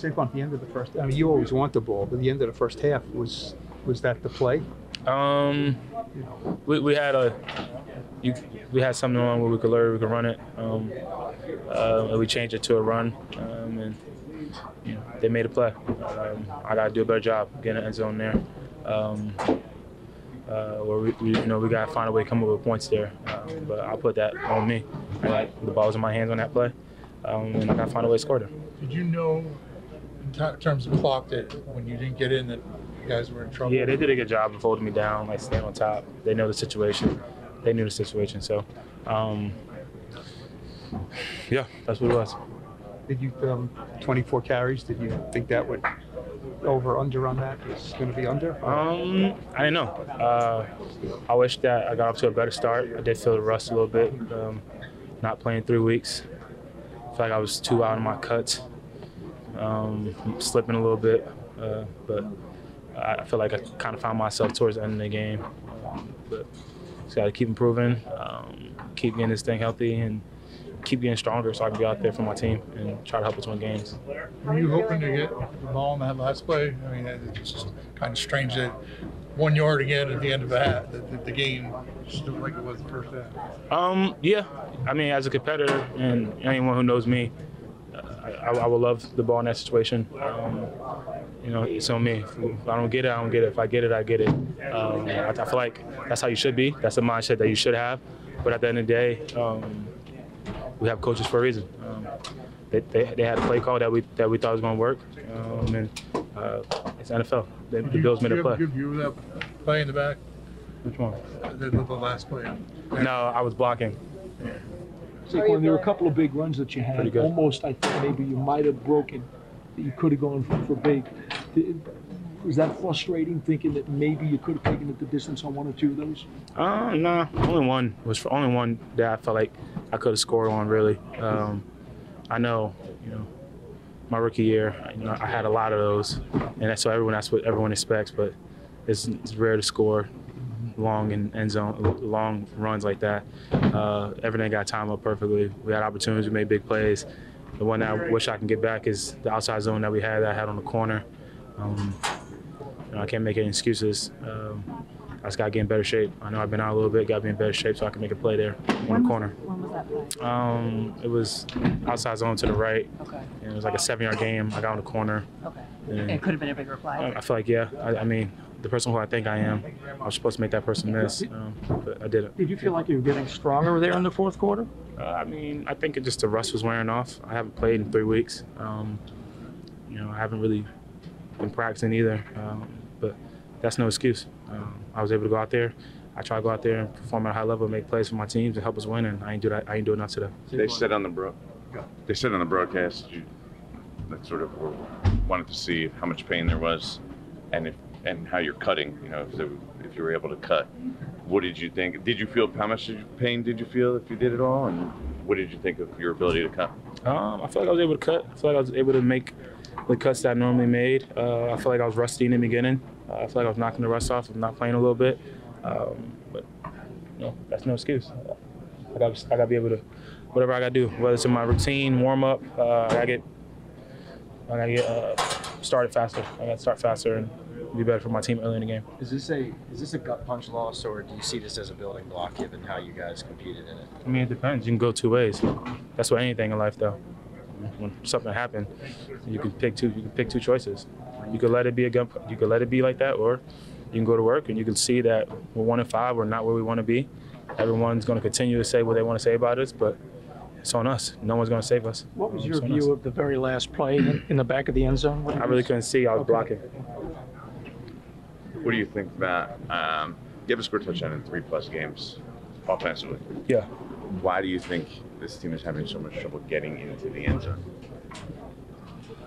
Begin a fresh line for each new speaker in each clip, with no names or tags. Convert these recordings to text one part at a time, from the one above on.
Saquon, at the end of the first, I mean, you always want the ball, but the end of the first half was was that the play?
Um, we, we had a you, we had something on where we could learn, we could run it. Um, uh, and we changed it to a run, um, and you know, they made a play. Um, I got to do a better job getting an end zone there. Um, uh, where we, we, you know, we got to find a way to come up with points there. Um, but I'll put that on me. I got the ball was in my hands on that play, um, and I got to find a way to score there.
Did you know, in t- terms of clock, that when you didn't get in, that you guys were in trouble?
Yeah, they did a good job of holding me down, like staying on top. They know the situation. They knew the situation. So, um, yeah, that's what it was.
Did you um, 24 carries? Did you think that would over under on that is going to be under?
Um, I don't know. Uh, I wish that I got off to a better start. I did feel the rust a little bit. Um, not playing three weeks. I feel like I was too out of my cuts. Um, slipping a little bit, uh, but I feel like I kind of found myself towards the end of the game. Um, but just got to keep improving, um, keep getting this thing healthy, and keep getting stronger so I can be out there for my team and try to help us win games.
Were you hoping to get the ball in that last play? I mean, it's just kind of strange that one yard again at the end of that, that the game just like it was the first half.
Um, yeah. I mean, as a competitor and anyone who knows me, I, I, would love the ball in that situation. Um, you know, it's on me. If I don't get it, I don't get it. If I get it, I get it. Um, I, I, feel like that's how you should be. That's the mindset that you should have. But at the end of the day, um, we have coaches for a reason. Um, they, they, they, had a play call that we that we thought was going to work, um, and uh, it's NFL. The, the Bills made a play.
Did you that play in the back?
Which one?
The, the last play.
No, I was blocking.
Saquon, there were a couple of big runs that you had. Almost, I think maybe you might have broken. You could have gone for, for big. Was that frustrating, thinking that maybe you could have taken it the distance on one or two of those?
Uh, no, only one was for only one that I felt like I could have scored on. Really, um, I know, you know, my rookie year, you know, I had a lot of those, and that's so everyone that's what everyone expects. But it's, it's rare to score long and end zone, long runs like that. Uh, everything got timed up perfectly. We had opportunities, we made big plays. The one that I wish I can get back is the outside zone that we had that I had on the corner. Um, you know, I can't make any excuses. Um, I just got to get in better shape. I know I've been out a little bit, got to be in better shape so I can make a play there on the corner.
When was that play?
Um, it was outside zone to the right.
Okay.
And it was like a seven yard game. I got on the corner.
Okay. And it could have been a bigger play.
I feel like, yeah. I, I mean, the person who I think I am. I was supposed to make that person miss, um, but I didn't.
Did you feel like you were getting stronger there in the fourth quarter?
Uh, I mean, I think it just the rust was wearing off. I haven't played in three weeks. Um, you know, I haven't really been practicing either, um, but that's no excuse. Um, I was able to go out there. I try to go out there and perform at a high level, make plays for my teams, and help us win. And I ain't do that. I ain't doing enough today.
They said on the bro, they said on the broadcast you that sort of wanted to see how much pain there was, and if and how you're cutting. You know, if, if you were able to cut, what did you think? Did you feel how much pain did you feel if you did it all, and what did you think of your ability to cut?
Um, I feel like I was able to cut. I feel like I was able to make the cuts that I normally made. Uh, I feel like I was rusty in the beginning. Uh, I feel like I was knocking the rust off of not playing a little bit. Um, but you know, that's no excuse. I got I got to be able to whatever I got to do, whether it's in my routine, warm up. Uh, I got to get I got to get uh, started faster. I got to start faster and be better for my team early in the game.
Is this a is this a gut punch loss, or do you see this as a building block given how you guys competed in it?
I mean, it depends. You can go two ways. That's what anything in life, though. when something happened, you can pick two. You can pick two choices. You could let it be a gun. You could let it be like that, or you can go to work and you can see that we're one and five. We're not where we want to be. Everyone's going to continue to say what they want to say about us, but it's on us. No one's going to save us.
What was your
it's
view of the very last play in, in the back of the end zone? What
I really couldn't see. I was
Okay.
blocking.
What do you think about? Um, you have a score touchdown in three plus games offensively.
Yeah.
Why do you think this team is having so much trouble getting into the end zone?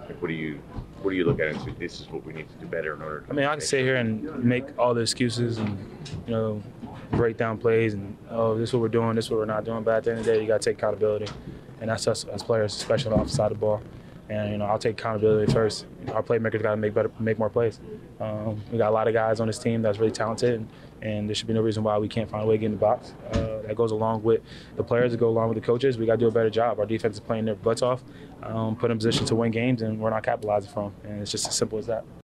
Like, what do you what do you look at and say this is what we need to do better in order? To
I mean, I can sit here and make all the excuses and, you know, break down plays and, oh, this is what we're doing, this is what we're not doing. But at the end of the day, you got to take accountability. And that's us as players, especially on the side of the ball. And, you know, I'll take accountability first. Our playmakers got to make better, make more plays. Um, we got a lot of guys on this team that's really talented, and, and there should be no reason why we can't find a way to get in the box. Uh, that goes along with the players, that go along with the coaches. We got to do a better job. Our defense is playing their butts off, um, put in a position to win games, and we're not capitalizing from. And it's just as simple as that.